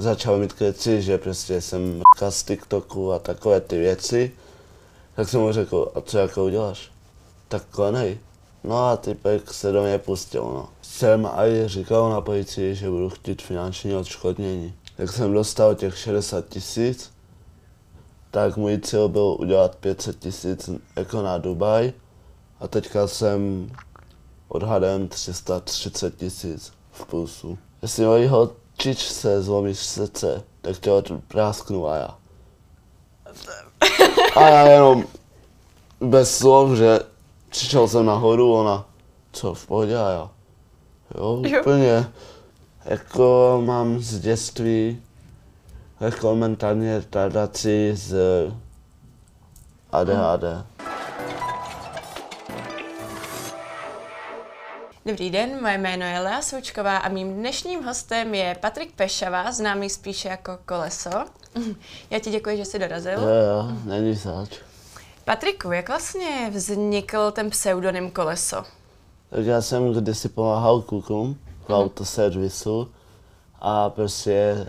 začal mít keci, že prostě jsem z TikToku a takové ty věci, tak jsem mu řekl, a co jako uděláš? Tak konej. No a typek se do mě pustil, no. Jsem i říkal na policii, že budu chtít finanční odškodnění. Jak jsem dostal těch 60 tisíc, tak můj cíl byl udělat 500 tisíc jako na Dubaj a teďka jsem odhadem 330 tisíc v plusu. Jestli mojího čičce zlomíš srdce, tak tě prásknu a já. A já jenom bez slov, že přišel jsem nahoru, ona, co v pohodě a já. Jo, Jo. úplně. Jako mám z dětství jako mentální retardaci z ADHD. Dobrý den, moje jméno je Lea Součková a mým dnešním hostem je Patrik Pešava, známý spíše jako Koleso. Já ti děkuji, že jsi dorazil. Jo, jo, není zač. Patriku, jak vlastně vznikl ten pseudonym Koleso? Tak já jsem kdysi pomáhal klukům v autoservisu a prostě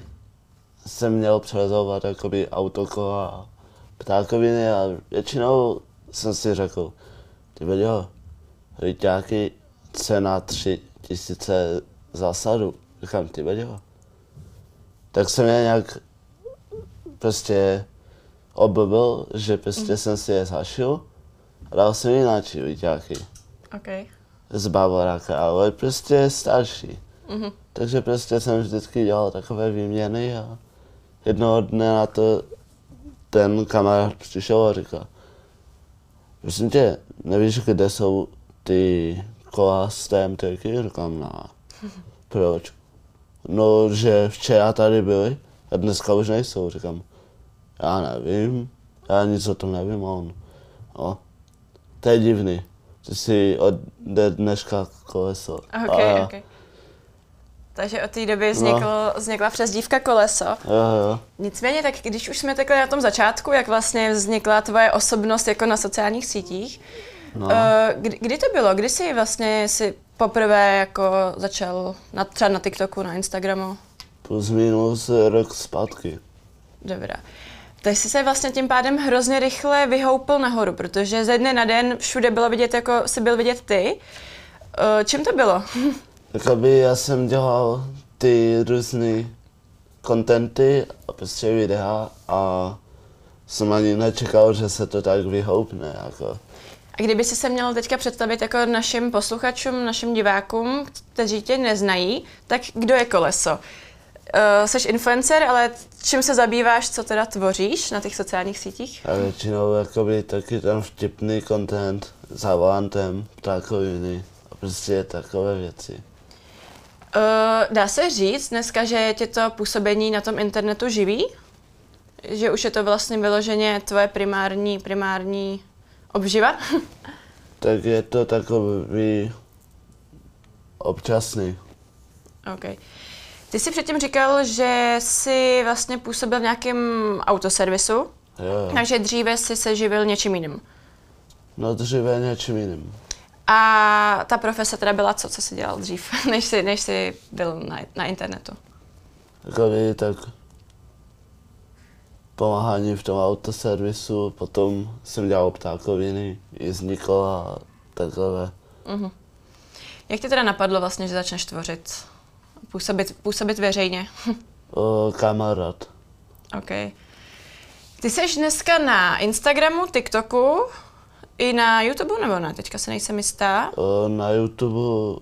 jsem měl převazovat jakoby autokola a ptákoviny a většinou jsem si řekl, ty jo, ryťáky cena tři tisíce zásadu. Říkám, ty jo. Tak jsem je nějak prostě oblbil, že prostě jsem si je zašil a dal jsem jináčí ryťáky OK. z Bavoráka, ale prostě starší. Mm-hmm. Takže prostě jsem vždycky dělal takové výměny a jednoho dne na to ten kamarád přišel a říkal, prosím tě, nevíš, kde jsou ty kola z TMTky? Říkám, no. Proč? No, že včera tady byly a dneska už nejsou. Říkám, já nevím, já nic o tom nevím. A on, no, to je divný. Ty si od dneška koleso. OK, a já, OK. Takže od té doby vzniklo, vznikla přezdívka Koleso. Jo, jo. Nicméně, tak když už jsme takhle na tom začátku, jak vlastně vznikla tvoje osobnost jako na sociálních sítích, No. eh, kdy, kdy to bylo? Kdy jsi vlastně si poprvé jako začal na, třeba na TikToku, na Instagramu? Plus minus rok zpátky. Dobrá. Tak jsi se vlastně tím pádem hrozně rychle vyhoupil nahoru, protože ze dne na den všude bylo vidět, jako si byl vidět ty. Eh, Čím to bylo? Jakoby já jsem dělal ty různé kontenty a prostě videa a jsem ani nečekal, že se to tak vyhoupne. Jako. Kdyby si se měl teďka představit jako našim posluchačům, našim divákům, kteří tě neznají, tak kdo je Koleso? Uh, jsi influencer, ale čím se zabýváš, co teda tvoříš na těch sociálních sítích? A většinou jakoby taky ten vtipný content za volantem, ptákoviny a prostě takové věci. Uh, dá se říct dneska, že tě to působení na tom internetu živí? Že už je to vlastně vyloženě tvoje primární, primární obživa? Tak je to takový občasný. OK. Ty jsi předtím říkal, že jsi vlastně působil v nějakém autoservisu, Jo, takže dříve jsi se živil něčím jiným. No dříve něčím jiným. A ta profese teda byla co, co jsi dělal dřív, než jsi, než jsi byl na, na internetu? Jakoby tak pomáhání v tom autoservisu, potom jsem dělal ptákoviny, jízdní kola a takové. Jak ti teda napadlo vlastně, že začneš tvořit, působit, působit veřejně? O, kamarád. OK. Ty jsi dneska na Instagramu, TikToku i na YouTube, nebo ne? Teďka se nejsem jistá. O, na YouTube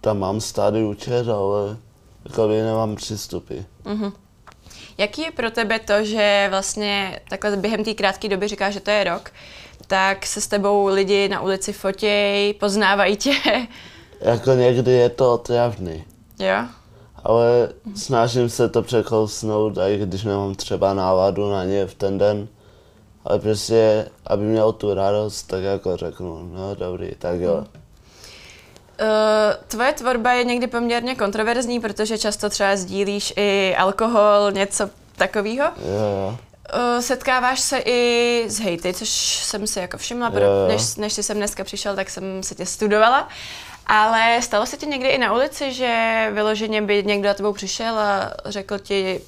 tam mám starý účet, ale jakoby nemám přístupy. Jaký je pro tebe to, že vlastně takhle během té krátké doby říkáš, že to je rok, tak se s tebou lidi na ulici fotěj, poznávají tě, Jako někdy je to otravný, jo? ale snažím se to překousnout, i když nemám třeba náladu na ně v ten den. Ale prostě, aby měl tu radost, tak jako řeknu, no dobrý, tak jo. Uh, tvoje tvorba je někdy poměrně kontroverzní, protože často třeba sdílíš i alkohol, něco takového. Jo, jo. Uh, setkáváš se i s hejty, což jsem si jako všimla, Jo, jo. než, než jsi sem dneska přišel, tak jsem se tě studovala. Ale stalo se ti někdy i na ulici, že vyloženě by někdo za tebou přišel a řekl ti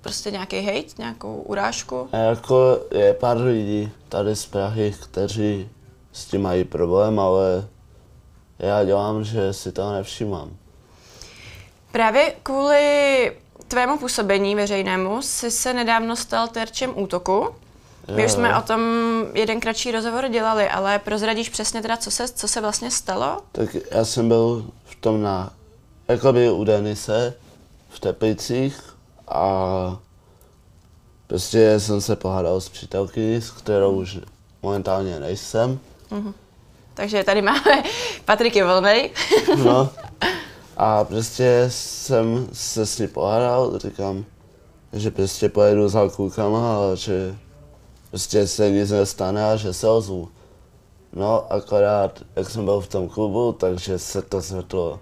prostě nějaký hate, nějakou urážku? A jako je pár lidí tady z Prahy, kteří s tím mají problém, ale já dělám, že si to nevšímám. Právě kvůli tvému působení veřejnému jsi se nedávno stal terčem útoku. My Jo, už jsme jo. o tom jeden kratší rozhovor dělali, ale prozradíš přesně teda, co se, co se vlastně stalo? Tak já jsem byl v tom na, jakoby u Denise v Teplicích a prostě jsem se pohádal s přítelkyní, s kterou už momentálně nejsem. Takže tady máme Patrik je volnej. No. A prostě jsem se s ní pohádal, říkám, že prostě pojedu za klukama, ale že prostě se nic nestane a že se ozvu. No, akorát, jak jsem byl v tom klubu, takže se to zvrtlo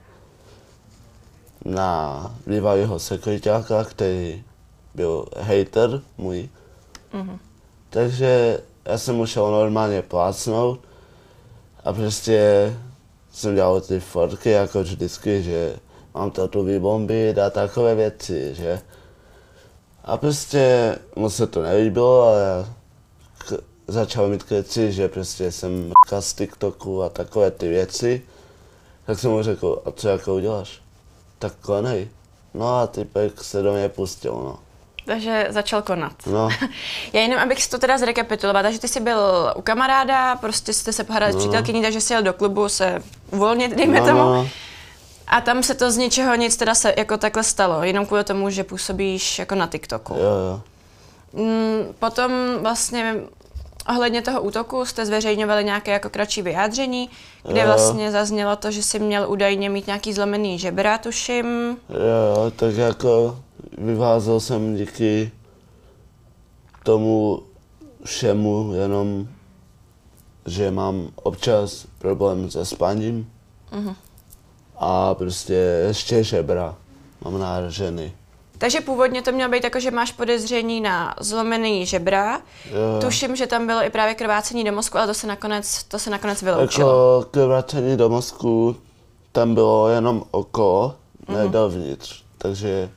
na bývalého sekuritáka, který byl hater můj. Takže já jsem mu šel normálně plácnout a prostě jsem dělal ty fotky jako vždycky, že mám tu vybombit a takové věci, že. A prostě mu se to nelíbilo a já k- začal mít keci, že prostě jsem z TikToku a takové ty věci. Tak jsem mu řekl, a co jako uděláš? Tak konej. No a typek se do mě pustil, no. Takže začal konat. No, Já jenom, abych si to teda zrekapitulovala, takže ty jsi byl u kamaráda, prostě jste se pohádali s přítelkyní, takže jsi jel do klubu se uvolnit, dejme no, tomu. no, A tam se to z ničeho nic teda se jako takhle stalo, jenom kvůli tomu, že působíš jako na TikToku. jo, jo. Mm, Potom vlastně ohledně toho útoku jste zveřejňovali nějaké jako kratší vyjádření, kde Jo. vlastně zaznělo to, že jsi měl údajně mít nějaký zlomený žebra, tuším. Jo, tak jako vyvázel jsem díky tomu všemu, jenom že mám občas problém se spaním a prostě ještě žebra mám náražený. Takže původně to mělo být jako, že máš podezření na zlomený žebra. Jo. Tuším, že tam bylo i právě krvácení do mozku, ale to se nakonec, to se nakonec vyloučilo. Jako k vracení do mozku tam bylo jenom okolo, ne dovnitř, takže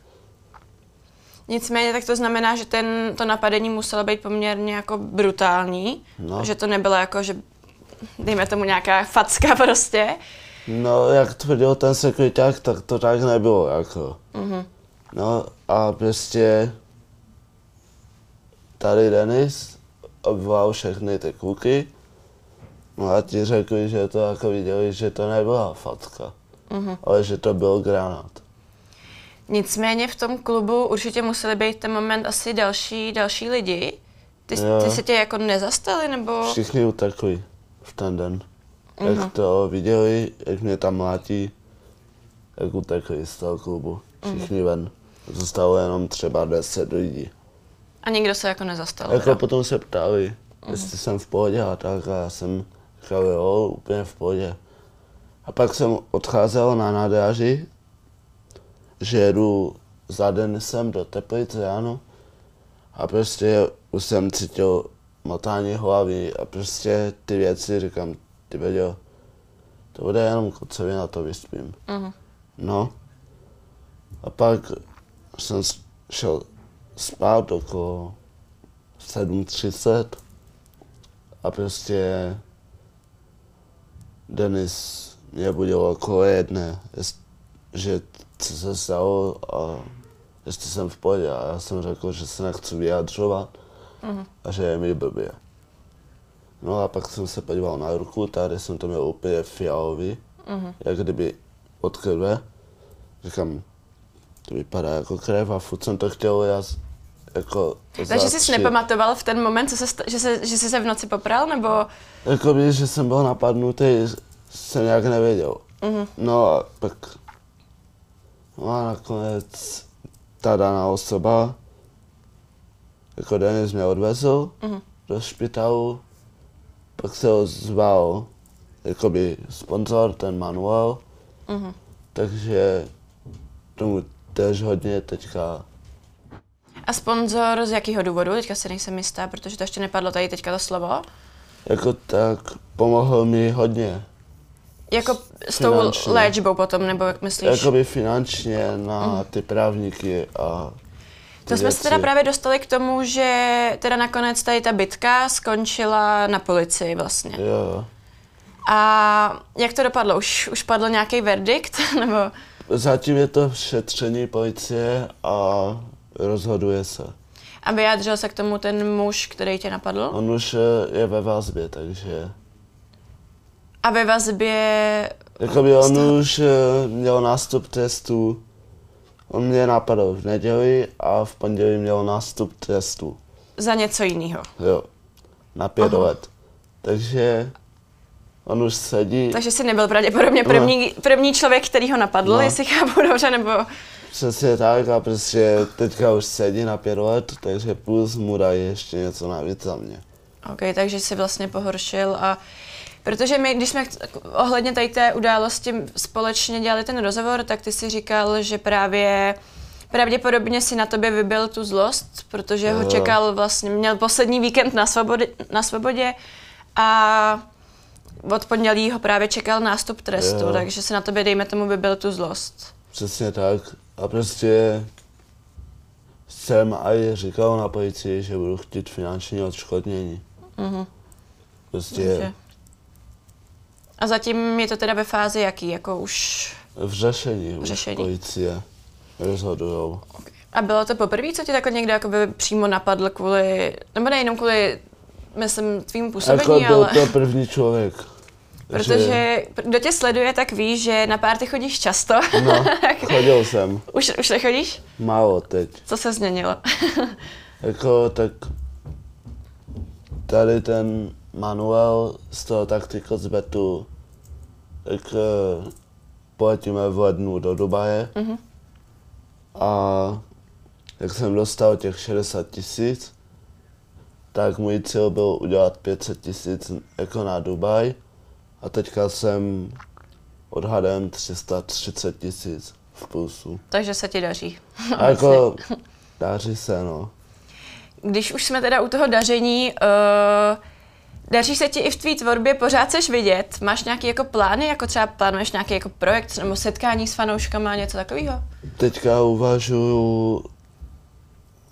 Nicméně tak to znamená, že ten, to napadení muselo být poměrně jako brutální. No. Že to nebylo jako, že dejme tomu nějaká facka prostě. No, jak tvrdil ten sekretář, tak to tak nebylo, jako. No a prostě tady Denis obvolal všechny ty kluky, no a ti řekli, že to jako viděli, že to nebyla facka, ale že to byl granát. Nicméně v tom klubu určitě museli být ten moment asi další, další lidi. Ty, Jo. ty se tě jako nezastali, nebo... Všichni utekli v ten den. Jak to viděli, jak mě tam mlátí, jak utekli z toho klubu. Všichni ven. Zůstalo jenom třeba 10 lidí. A nikdo se jako nezastal. Jako teda. potom se ptali, jestli jsem v pohodě a tak a já jsem říkal, jo, úplně v pohodě. A pak jsem odcházel na nádraží, že jedu za Denisem do Teplice, ráno. A prostě už jsem cítil motání hlavy a prostě ty věci, říkám, ty věděl, to bude jenom kocovina, to vyspím. Mhm. No. A pak jsem šel spát okolo 7.30 a prostě Denis mě budil okolo jedné, že co se stalo a jestli jsem v pohodě. A já jsem řekl, že se nechci vyjadřovat a že je mi blbě. No a pak jsem se podíval na ruku, tady jsem to měl úplně fialový, jak kdyby od krve. Říkám, to vypadá jako krev a furt jsem to chtěl já jako Takže jsi si nepamatoval v ten moment, co se sta- že, se, že jsi se v noci popral, nebo... Jakoby, že jsem byl napadnutý, jsem nějak nevěděl. Mhm. No a pak, no a nakonec ta daná osoba, jako Denis mě odvezl Mhm. do špitalu, pak se ho zval jakoby sponzor, ten manuál, Mhm. takže tomu tež hodně teďka A sponzor z jakého důvodu? Teďka si nejsem jistá, protože to ještě nepadlo tady teďka to slovo. jako tak pomohl mi hodně. Jako s tou Finančně. léčbou potom, nebo jak myslíš? Jakoby finančně na ty právníky a ty To jsme se teda věci. právě dostali k tomu, že teda nakonec tady ta bitka skončila na policii vlastně. Jo. A jak to dopadlo? Už, už padl nějaký verdikt? Nebo Zatím je to šetření policie a rozhoduje se. a vyjádřil se k tomu ten muž, který tě napadl? On už eh, je ve vazbě, takže... A ve vazbě... Jakoby on už eh, měl nástup trestu. On mě napadl v neděli a v pondělí měl nástup trestu. za něco jiného. Jo. Na pět Aha. let. Takže on už sedí. Takže jsi nebyl pravděpodobně první, první člověk, který ho napadl, No. jestli chápu dobře, nebo... Přesně tak a prostě teďka už sedí na pět let, takže plus mu dají ještě něco navíc za mě. OK, takže jsi vlastně pohoršil a protože my, když jsme ohledně tady té události společně dělali ten rozhovor, tak ty si říkal, že právě pravděpodobně si na tobě vybil tu zlost, protože ho čekal vlastně, měl poslední víkend na svobodě, na svobodě a od pondělí ho právě čekal nástup trestu, Jo. takže si na tobě, dejme tomu, vybil tu zlost. Přesně tak. A prostě jsem i říkal na policii, že budu chtít finanční odškodnění. Mhm. Prostě Takže- A zatím je to teda ve fázi jaký, jako už... v řešení, už řešení. policie rozhodujou. A bylo to poprvé, co tě takhle někdo jakoby přímo napadl kvůli, nebo nejenom kvůli, myslím, tvým působení, Jako byl ale to první člověk. protože kdo tě sleduje, tak ví, že na párty chodíš často. No, chodil jsem. už, už nechodíš? Málo teď. Co se změnilo? Jako tak tady ten manuál z toho taktika z betu, tak eh, poletíme v lednu do Dubaje. Mhm. A jak jsem dostal těch 60 tisíc, tak můj cíl byl udělat 500 tisíc jako na Dubaj. A teďka jsem odhadem 330 tisíc v plusu. Takže se ti daří. A jako daří se, no. Když už jsme teda u toho daření, uh, daří se ti i v tvý tvorbě, pořád seš vidět? Máš nějaký jako plány, jako třeba plánuješ nějaký jako projekt nebo setkání s fanouškama, něco takového? Teďka uvažuju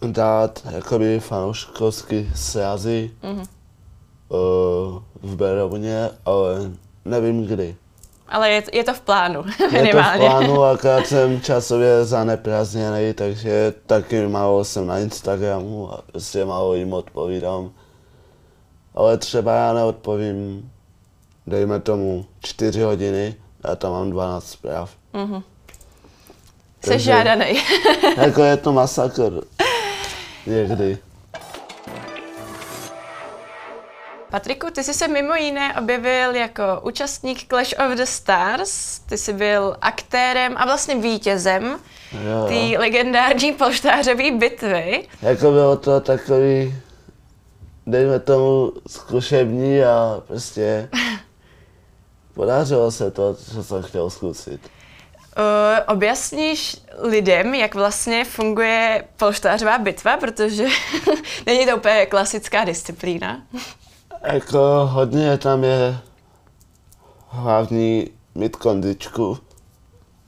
dát jakoby fanouškovský srazy Mhm. uh, v Berouně, ale nevím kdy. Ale je, je to v plánu, Je to v minimálně. plánu, akorát jsem časově zaneprázdněný, takže taky málo jsem na Instagramu a prostě málo jim odpovídám. Ale třeba já neodpovím, dejme tomu 4 hodiny, já tam mám 12 zpráv. Jsi Takže- žádaný. jako je to masakr. Někdy. Patriku, ty jsi se mimo jiné objevil jako účastník Clash of the Stars, ty jsi byl aktérem a vlastně vítězem té legendární polštářové bitvy. Jako bylo to takový, dejme tomu, zkušební a prostě podařilo se to, co jsem chtěl zkusit. Uh, objasníš lidem, jak vlastně funguje polštářová bitva, protože není to úplně klasická disciplína. Jako hodně tam je hlavní mít kondičku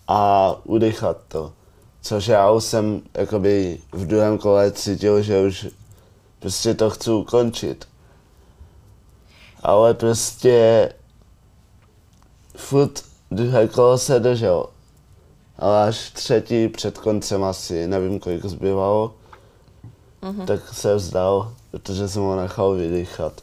a udechat to. Což já už jsem jakoby v druhém kole cítil, že už prostě to chci ukončit. Ale prostě furt druhé kolo se držel. Ale až třetí před koncem asi, nevím kolik zbývalo, mm-hmm. tak se vzdal, protože jsem ho nechal vydýchat.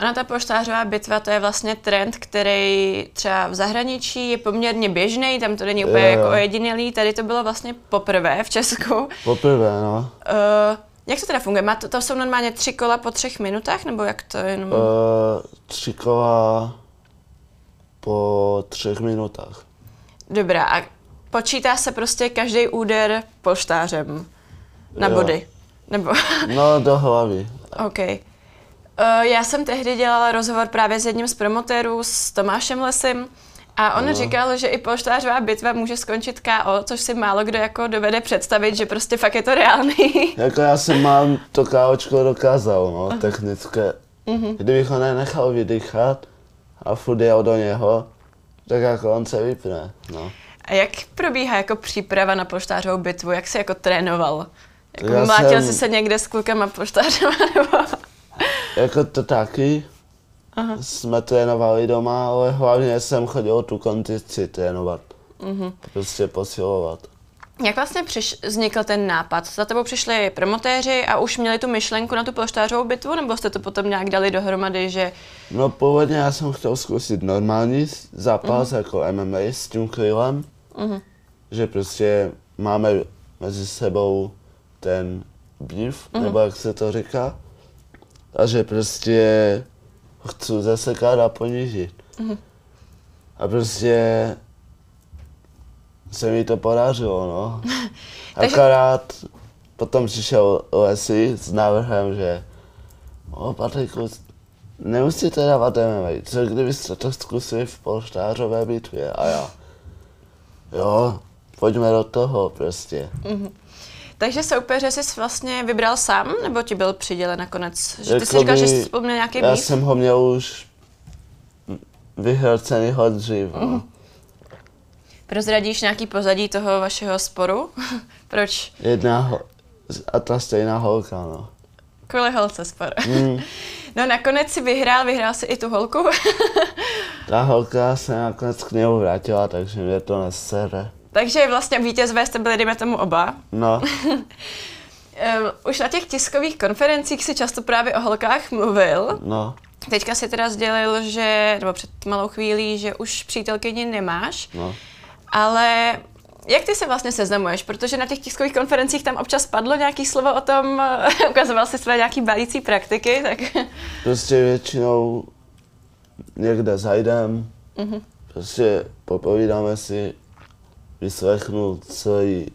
Ona ta poštářová bitva, to je vlastně trend, který třeba v zahraničí je poměrně běžný, tam to není úplně Jo, jo. jako ojedinělý, tady to bylo vlastně poprvé v Česku. Poprvé, no. Uh, jak to teda funguje? Má to, to jsou normálně tři kola po třech minutách, nebo jak to jenom? Uh, tři kola po třech minutách. Dobrá, a počítá se prostě každý úder polštářem na Jo. body? Nebo, No, do hlavy. OK. Uh, já jsem tehdy dělala rozhovor právě s jedním z promotérů, s Tomášem Lesem, a on Ano. říkal, že i polštářová bitva může skončit KO, což si málo kdo jako dovede představit, že prostě fakt je to reálný. Jako já jsem mám to káočko dokázal, no, technické. Mhm. Kdybych ho nenechal vydýchat a furt jel do něho, tak jako on se vypne, no. A jak probíhá jako příprava na polštářovou bitvu? Jak jsi jako trénoval? Jako Já mlátil jsem- jsi se někde s klukama polštářema nebo... Jako to taky Aha. jsme trénovali doma, ale hlavně jsem chodil tu kondici trénovat. Mhm. Prostě posilovat. Jak vlastně přiš, vznikl ten nápad? Za tebou přišli promotéři a už měli tu myšlenku na tu polštářovou bitvu, nebo jste to potom nějak dali dohromady, že No původně já jsem chtěl zkusit normální zápas jako MMA s tím krylem, Mhm. že prostě máme mezi sebou ten beef, nebo jak se to říká, a že prostě chci zasekat a ponížit. A prostě se mi to podařilo, no. Takže- Akorát potom přišel Lesy s návrhem, že o Patriku, nemusíte dávat MMA, co kdybyste to zkusili v polštářové bitvě a já. Jo, pojďme do toho prostě. Takže soupeře jsi vlastně vybral sám, nebo ti byl přidělen nakonec? Že ty jsi říkal, že jsi vzpomněl nějaký Já jsem ho měl už vyhrcenýho dřív. No. Prozradíš nějaký pozadí toho vašeho sporu? Proč? Jedna ho- a ta stejná holka, no. Kvůli holce spor. Mm, No nakonec si vyhrál, vyhrál si i tu holku. ta holka se nakonec k němu vrátila, takže mě to nesere. Takže vlastně vítězové jste byli, dejme tomu oba. No, Už na těch tiskových konferencích si často právě o holkách mluvil. no, Teďka si teda sdělil, že, nebo před malou chvílí, že už přítelkyni nemáš, no. ale jak ty se vlastně seznamuješ? Protože na těch tiskových konferencích tam občas padlo nějaký slovo o tom, ukazoval si své nějaký balící praktiky, tak Prostě většinou někde zajdem, Mhm. prostě popovídáme si, vyslechnu, co jí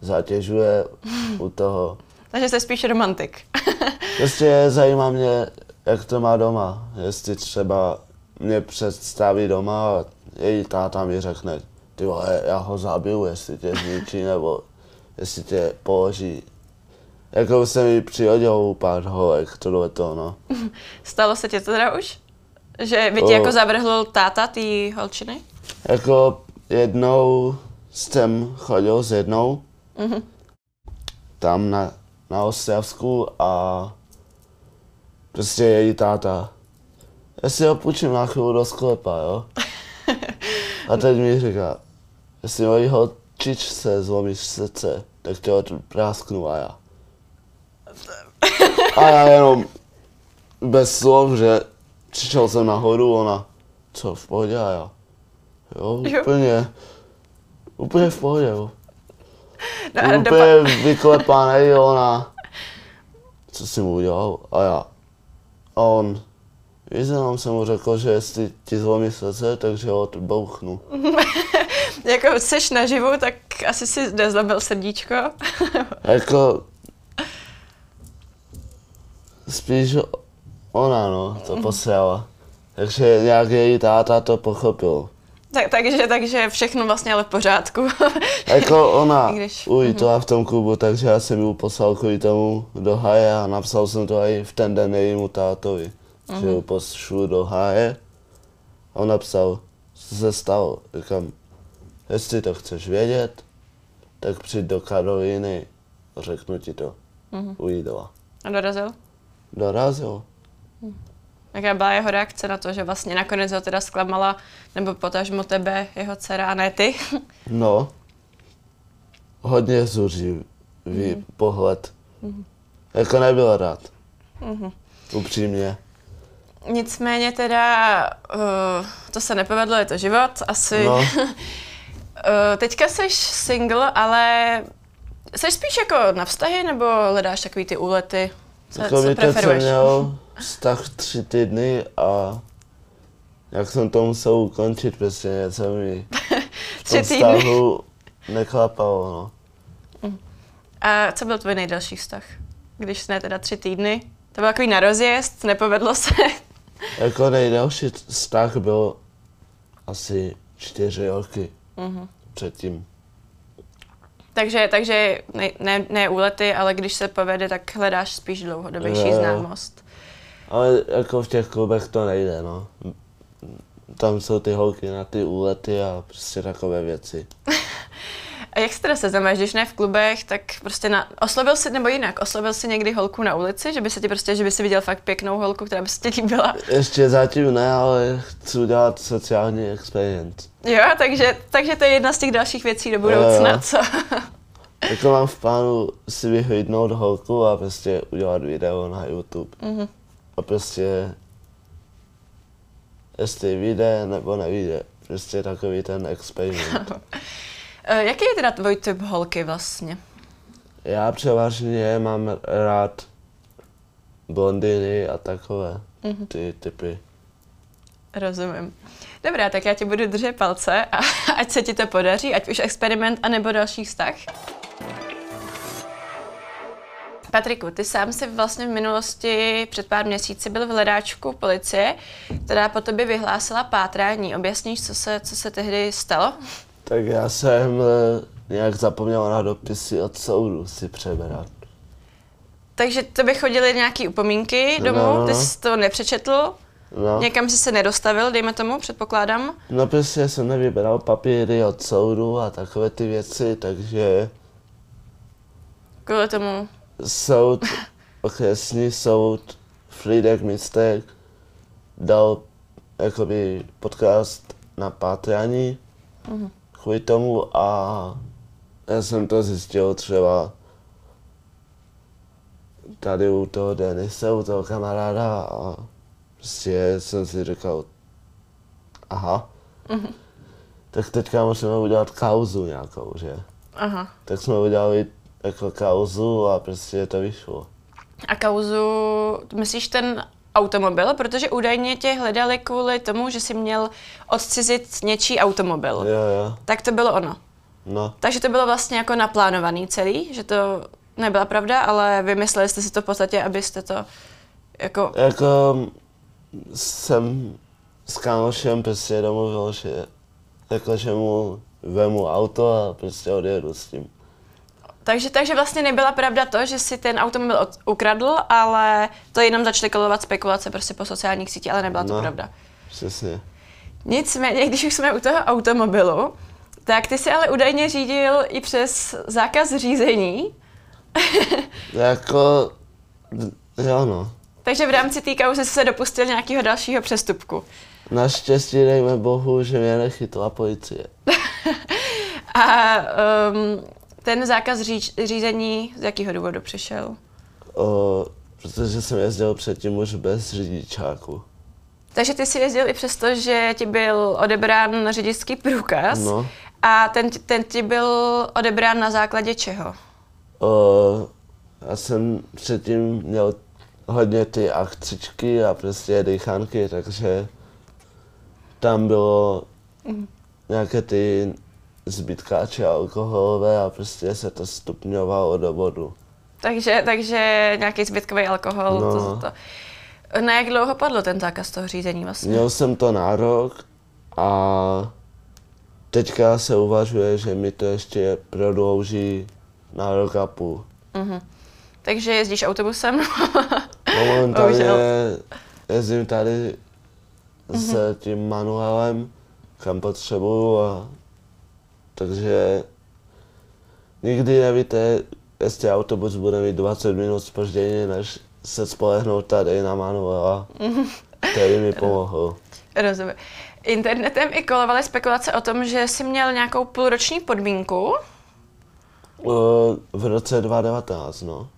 zatěžuje u toho. takže jsi spíš romantik. Prostě zajímá mě, jak to má doma. Jestli třeba mě představí doma a její táta mi řekne, ty vole, já ho zabiju, jestli tě zničí, nebo jestli tě položí. Jako se mi přihodilo pár holek, tohle to, no. Stalo se ti to teda už? Že by tě O. jako zavrhl táta té holčiny? Jako jednou jsem chodil s jednou Mhm. tam na, na Ostravsku a prostě její táta. Já si ho půjčím na chvíli do sklepa, jo? A teď mi říká, jestli mojí holčičce zlomíš srdce, tak tě ho prásknu a já. A já jenom bez slov, že přišel jsem nahoru, ona, co v pohodě a já. Jo, Jo. úplně, úplně v pohodě, jo. No a dopa- Úplně vyklepaný, ona, co jsi mu udělal? A já. A on, víš, jenom jsem mu řekl, že jestli ti zlomí srdce, takže ho bouchnu. jako jsi naživu, tak asi si nezlobil srdíčko. Jako, spíš ona, no, to posrala. Takže nějak její táta to pochopil. Tak, takže, takže všechno vlastně ale v pořádku. Jako ona když- ujítla v tom klubu, takže já jsem ji poslal kvůli tomu do háje a napsal jsem to i v ten den jejímu tátovi, že ji pošlu do háje. A on napsal, co se stalo. Říkám, jestli to chceš vědět, tak přijď do Karolíny a řeknu ti to. Ujídla. a dorazil? Dorazil. Jaká byla jeho reakce na to, že vlastně nakonec ho teda zklamala, nebo potažmo tebe, jeho dcera a ne ty? No, hodně zuřivý pohled. Jako nebyl rád. Upřímně. Nicméně teda, uh, to se nepovedlo, je to život, asi. No. Uh, teďka jsi single, ale jsi spíš jako na vztahy, nebo hledáš takový ty úlety? Co, Jako co preferuješ? měl vztah tři týdny a jak jsem to musel ukončit, prostě něco mi v Tři tom týdny. vztahu neklapalo, no. A co byl tvůj nejdelší vztah? Když ne teda tři týdny? To byl takový na rozjezd, nepovedlo se. Jako nejdelší vztah byl asi čtyři roky Mhm. předtím. takže, takže ne, ne, ne úlety, ale když se povede, tak hledáš spíš dlouhodobější známost. Ale jako v těch klubech to nejde, no. tam jsou ty holky na ty úlety a prostě takové věci. A jak se teda seznamuješ, když ne v klubech, tak prostě na, oslovil si, nebo jinak, oslovil si někdy holku na ulici, že by se ti prostě, že by si viděl fakt pěknou holku, která by se ti líbila? Ještě zatím ne, ale chci udělat sociální experiment. Jo, takže, takže to je jedna z těch dalších věcí do budoucna, Jo, jo. co? Jako mám v plánu si vyhlídnout holku a prostě udělat video na YouTube. Mhm. A prostě jestli vyjde nebo nevyjde. Prostě takový ten experiment. Eh, Jaký je teda tvůj typ holky vlastně? Já převážně mám rád blondiny a takové Mhm. ty typy. Rozumím. Dobrá, tak já ti budu držet palce a ať se ti to podaří, ať už experiment, anebo další vztah. Patriku, ty sám si vlastně v minulosti před pár měsíci byl v hledáčku policie, která po tobě vyhlásila pátrání. Objasníš, co se, co se tehdy stalo? Tak já jsem eh, nějak zapomněl na dopisy od soudu si přebrat. Takže tobě chodily nějaký upomínky domů, No, no, ty no. jsi to nepřečetl, No, někam jsi se nedostavil, dejme tomu, předpokládám. no prostě jsem nevybral papíry od soudu a takové ty věci, takže Kvůli tomu soud, okresní soud, Frýdek Mistek dal jakoby podcast na pátrání Mhm. kvůli tomu a já jsem to zjistil třeba tady u toho Denise, u toho kamaráda a prostě jsem si říkal, aha, Mhm. tak teďka musíme udělat kauzu nějakou, že? Aha. Tak jsme udělali jako kauzu a prostě to vyšlo. A kauzu, myslíš ten automobil? Protože údajně tě hledali kvůli tomu, že jsi měl odcizit něčí automobil. Jo, jo, Tak to bylo ono. no. Takže to bylo vlastně jako naplánovaný celý, že to nebyla pravda, ale vymysleli jste si to v podstatě, abyste to jako... Jako jsem s kámošem prostě domluvil, že jako, že mu vemu auto a prostě odjedu s tím. Takže, takže vlastně nebyla pravda to, že si ten automobil od, ukradl, ale to jenom začaly kolovat spekulace prostě po sociálních sítích, ale nebyla to No. pravda. Přesně. Nicméně, když už jsme u toho automobilu, tak ty si ale údajně řídil i přes zákaz řízení, Jako, jo no. takže v rámci té kauzy jsi se dopustil nějakého dalšího přestupku. Naštěstí dejme bohu, že mě nechytla policie. A um, ten zákaz říč, řízení z jakého důvodu přišel? O, protože jsem jezdil předtím už bez řidičáku. Takže ty jsi jezdil i přesto, že ti byl odebrán řidičský průkaz No. a ten, ti- ten ti byl odebrán na základě čeho? O, já jsem předtím měl hodně ty akcičky a prostě dýchánky, takže tam bylo nějaké ty zbytkáče alkoholové a prostě se to stupňovalo do bodu. Takže, takže nějaký zbytkový alkohol. No. To, to. Na jak dlouho padlo ten zákaz toho řízení vlastně? Měl jsem to na rok a teďka se uvažuje, že mi to ještě prodlouží na rok a půl. Mhm. Takže jezdíš autobusem? No momentálně jezdím tady s tím manuálem, kam potřebuju a takže nikdy nevíte, jestli autobus bude mít 20 minut spoždění, než se spolehnout tady na manuála, který mi pomohl. Rozumím. Internetem i kolovaly spekulace o tom, že jsi měl nějakou půlroční podmínku O, V roce 2019, no,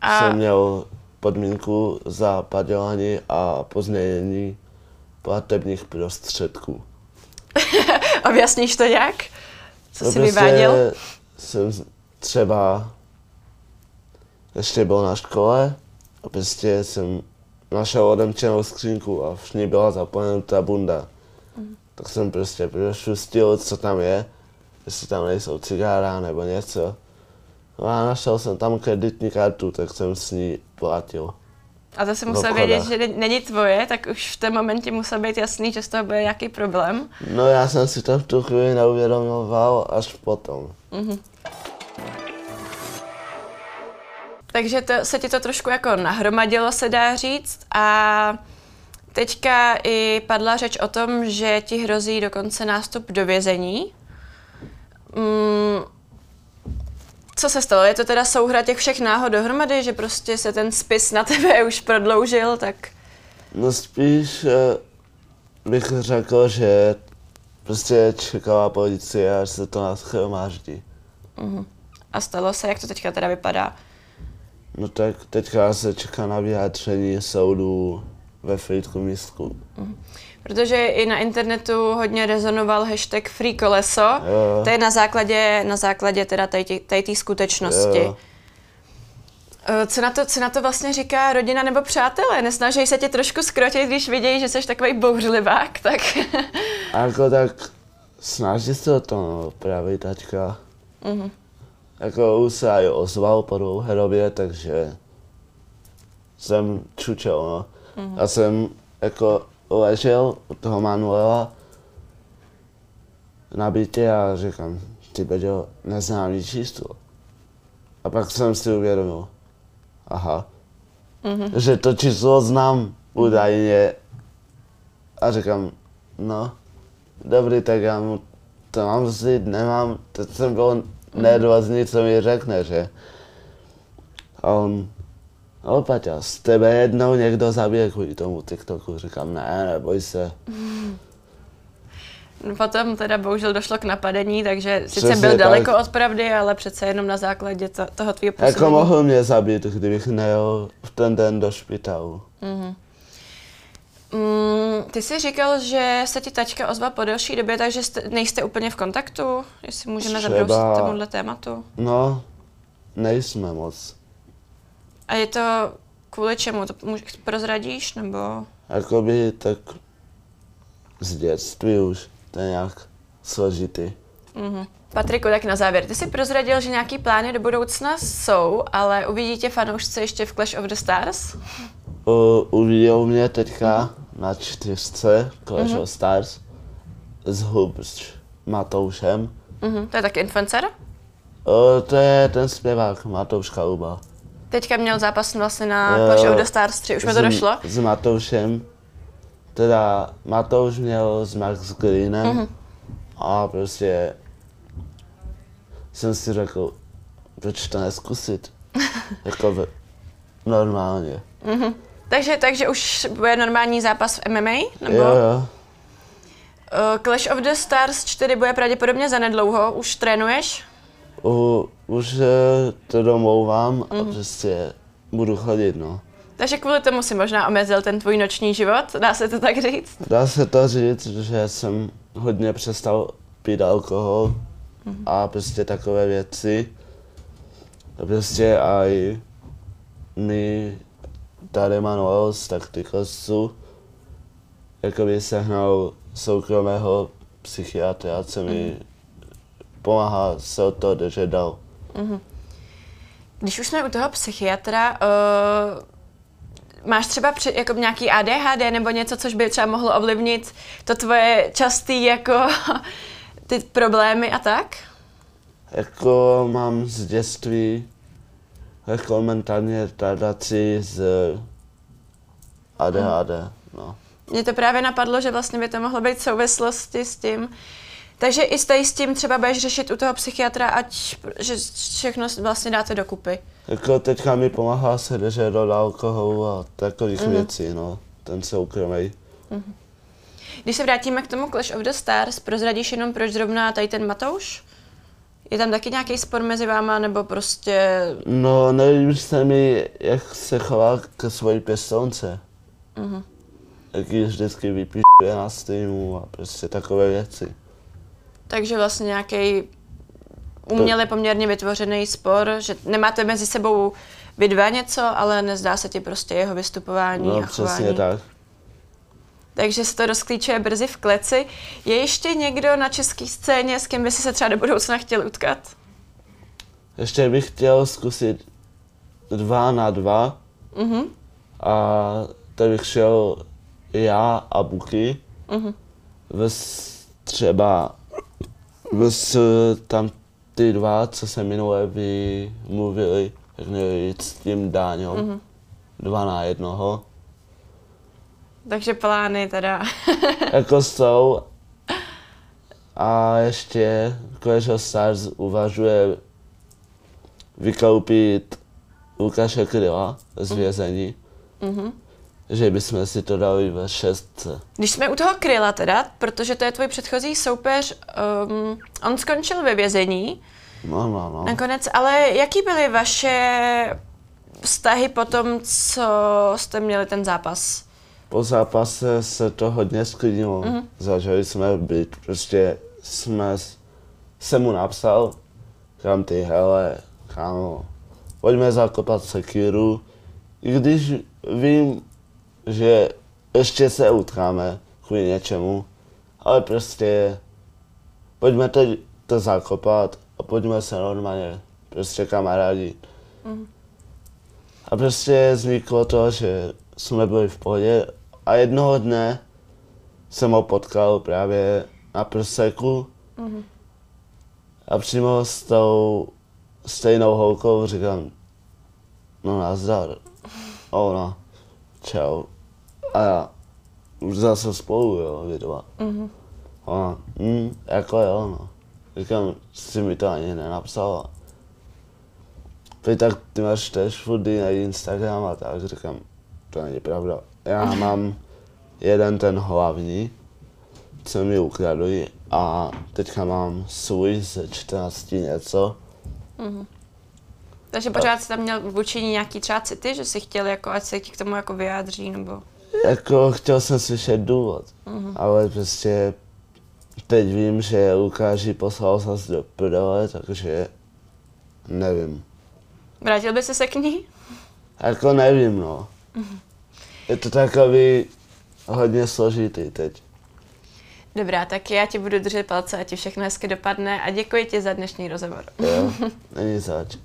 a jsem měl podmínku za padělání a pozměnění platebních prostředků. objasníš to jak? Co No jsi vyváděl? jsem třeba ještě byl na škole a prostě jsem našel odemčenou skřínku a v ní byla zapomenutá bunda. Mhm. Tak jsem prostě prošustil, co tam je, jestli tam nejsou cigára nebo něco. No a našel jsem tam kreditní kartu, tak jsem s ní platil. A v musel obchodách. vědět, že ne- není tvoje, tak už v tom momentě musel být jasný, že z toho bude nějaký problém. No já jsem si to v tu chvíli neuvědomoval až potom. Takže to, se ti to trošku jako nahromadilo, se dá říct. A Teďka i padla řeč o tom, že ti hrozí dokonce nástup do vězení. Mm, co se stalo? Je to teda souhra těch všech náhod dohromady, že prostě se ten spis na tebe už prodloužil, tak... No spíš eh, bych řekl, že prostě čekala policie, až se to naschromáždí. Uh-huh. A stalo se, jak to teďka teda vypadá? No tak teďka se čeká na vyjádření soudu ve Frýdku místku. Uh-huh. Protože i na internetu hodně rezonoval hashtag Free koleso. Jo. To je na základě, na základě teda té skutečnosti. Jo. Eh, co na, to, co na to vlastně říká rodina nebo přátelé? Nesnaží se tě trošku skrotit, když vidějí, že jsi takový bouřlivák, tak... jako tak snaží se o to, no, právě tačka. Uh-huh. Jako už se aj ozval po dlouhé době, takže jsem čučel, no. Uh-huh. Já jsem jako ležel u toho Manuela na bytě a říkám, ty beďo, neznámý číslo. A pak jsem si uvědomil, aha, mm-hmm. že to číslo znám údajně. A říkám, no, dobrý, tak já mu to mám vzít, nemám, teď jsem byl nervózní, co mi řekne, že. A on, no Paťa, z tebe jednou někdo zabije kvůli tomu TikToku. Říkám, ne, neboj se. Potom teda bohužel došlo k napadení, takže sice Přesně byl daleko tak. od pravdy, ale přece jenom na základě to, toho tvýho působení. Jako mohl mě zabít, kdybych nejel v ten den do špitalu. Mm-hmm. Mm, ty jsi říkal, že se ti tačka ozval po delší době, takže jste, nejste úplně v kontaktu? Jestli můžeme Třeba... zabrousit tomuhle tématu? No, nejsme moc. A je to kvůli čemu? To můž, prozradíš, nebo? Jakoby tak z dětství už, to je nějak složitý. Mm-hmm. Patriku, tak na závěr. Ty jsi prozradil, že nějaký plány do budoucna jsou, ale uvidí tě fanoušci ještě v Clash of the Stars? Uh, uviděl mě teďka na čtyřce Clash mm-hmm. of Stars s Hubs Matoušem. Mm-hmm. To je taky influencer? Uh, to je ten zpěvák Matouš Kaluba. Teďka měl zápas vlastně na uh, Clash of the Stars 3, už mi to došlo? S Matoušem. Teda Matouš měl s Max Greenem mm-hmm. a prostě jsem si řekl, proč to neskusit? jako normálně. Mm-hmm. Takže, takže už bude normální zápas v MMA? Nebo? Jo, jo. Uh, Clash of the Stars 4 bude pravděpodobně zanedlouho. Už trénuješ? Už to domlouvám mm-hmm. a mhm. prostě budu chodit, no. Takže kvůli tomu si možná omezil ten tvůj noční život, dá se to tak říct? Dá se to říct, že jsem hodně přestal pít alkohol mm-hmm. a prostě takové věci. A prostě aj my tady Manuel z Taktikosu jakoby sehnal soukromého psychiatra, co mi mm. Pomáhá se o to držet dál. Mm-hmm. Když už jsme u toho psychiatra, uh, máš třeba při, jako nějaký ADHD nebo něco, což by třeba mohlo ovlivnit to tvoje častý jako ty problémy a tak? Jako mám z dětství jako mentálně retardaci z ADHD. No. Mě to právě napadlo, že vlastně by to mohlo být souvislosti s tím, takže i s tím třeba budeš řešit u toho psychiatra, ať že všechno vlastně dáte dokupy. Jako teďka mi pomáhá se do alkoholu a takových mm-hmm. věcí, no, ten soukromý. Mm-hmm. Když se vrátíme k tomu Clash of the Stars, prozradíš jenom proč zrovna tady ten Matouš? Je tam taky nějaký spor mezi váma, nebo prostě... No, nelíbí se mi, jak se chová ke svojí pěstonce. Uh-huh. Jak ji vždycky vypíšuje na streamu a prostě takové věci. Takže vlastně nějaký uměle poměrně vytvořený spor, že nemáte mezi sebou vy dva něco, ale nezdá se ti prostě jeho vystupování no, a chování. přesně tak takže se to rozklíčuje brzy v kleci. Je ještě někdo na české scéně, s kým by si se třeba do budoucna chtěl utkat? Ještě bych chtěl zkusit dva na dva. Mm-hmm. A to bych šel já a Buky. Mm-hmm. Třeba vys tam ty dva, co se minule vymluvili, jak měli jít s tím Dáňou. Mm-hmm. Dva na jednoho Takže plány teda. jako jsou. A ještě Clash Stars uvažuje vykoupit Lukáše Kryla z vězení. Mhm. Že bychom si to dali ve šestce. Když jsme u toho Kryla teda, protože to je tvůj předchozí soupeř, um, on skončil ve vězení No, no, no. nakonec, ale jaký byly vaše vztahy po tom, co jste měli ten zápas? Po zápase se to hodně sklidnilo. Mhm. Mm-hmm. Zažili jsme být, prostě jsme, jsem mu napsal, kam ty hele, kámo, pojďme zakopat sekiru, i když vím, že ještě se utkáme kvůli něčemu, ale prostě pojďme teď to zakopat a pojďme se normálně prostě kamarádi. Mhm. A prostě vzniklo to, že jsme byli v pohodě a jednoho dne jsem ho potkal právě na prseku Mhm. a přímo s tou stejnou holkou říkám, no nazdar. Ona, čau. A já, už zase spolu, jo, vy dva. Mhm. A ona, hm, jako jo, no. Říkám, jsi mi to ani nenapsala. Vy tak ty máš tež furt na Instagram a tak, říkám, to není pravda. Já mám jeden ten hlavní, co mi ukradli a teďka mám svůj ze 14 něco. Takže pořád jsi tam měl vůči ní nějaký třeba city, že jsi chtěl, jako, ať se ti k tomu jako vyjádří, nebo... Jako chtěl jsem slyšet důvod, ale prostě teď vím, že Lukáši poslal zase do prdele, takže nevím. Vrátil by se se k ní? Jako nevím, no. Je to takový hodně složitý teď. Dobrá, tak já ti budu držet palce, ať ti všechno hezky dopadne a děkuji ti za dnešní rozhovor. Jo, není zač.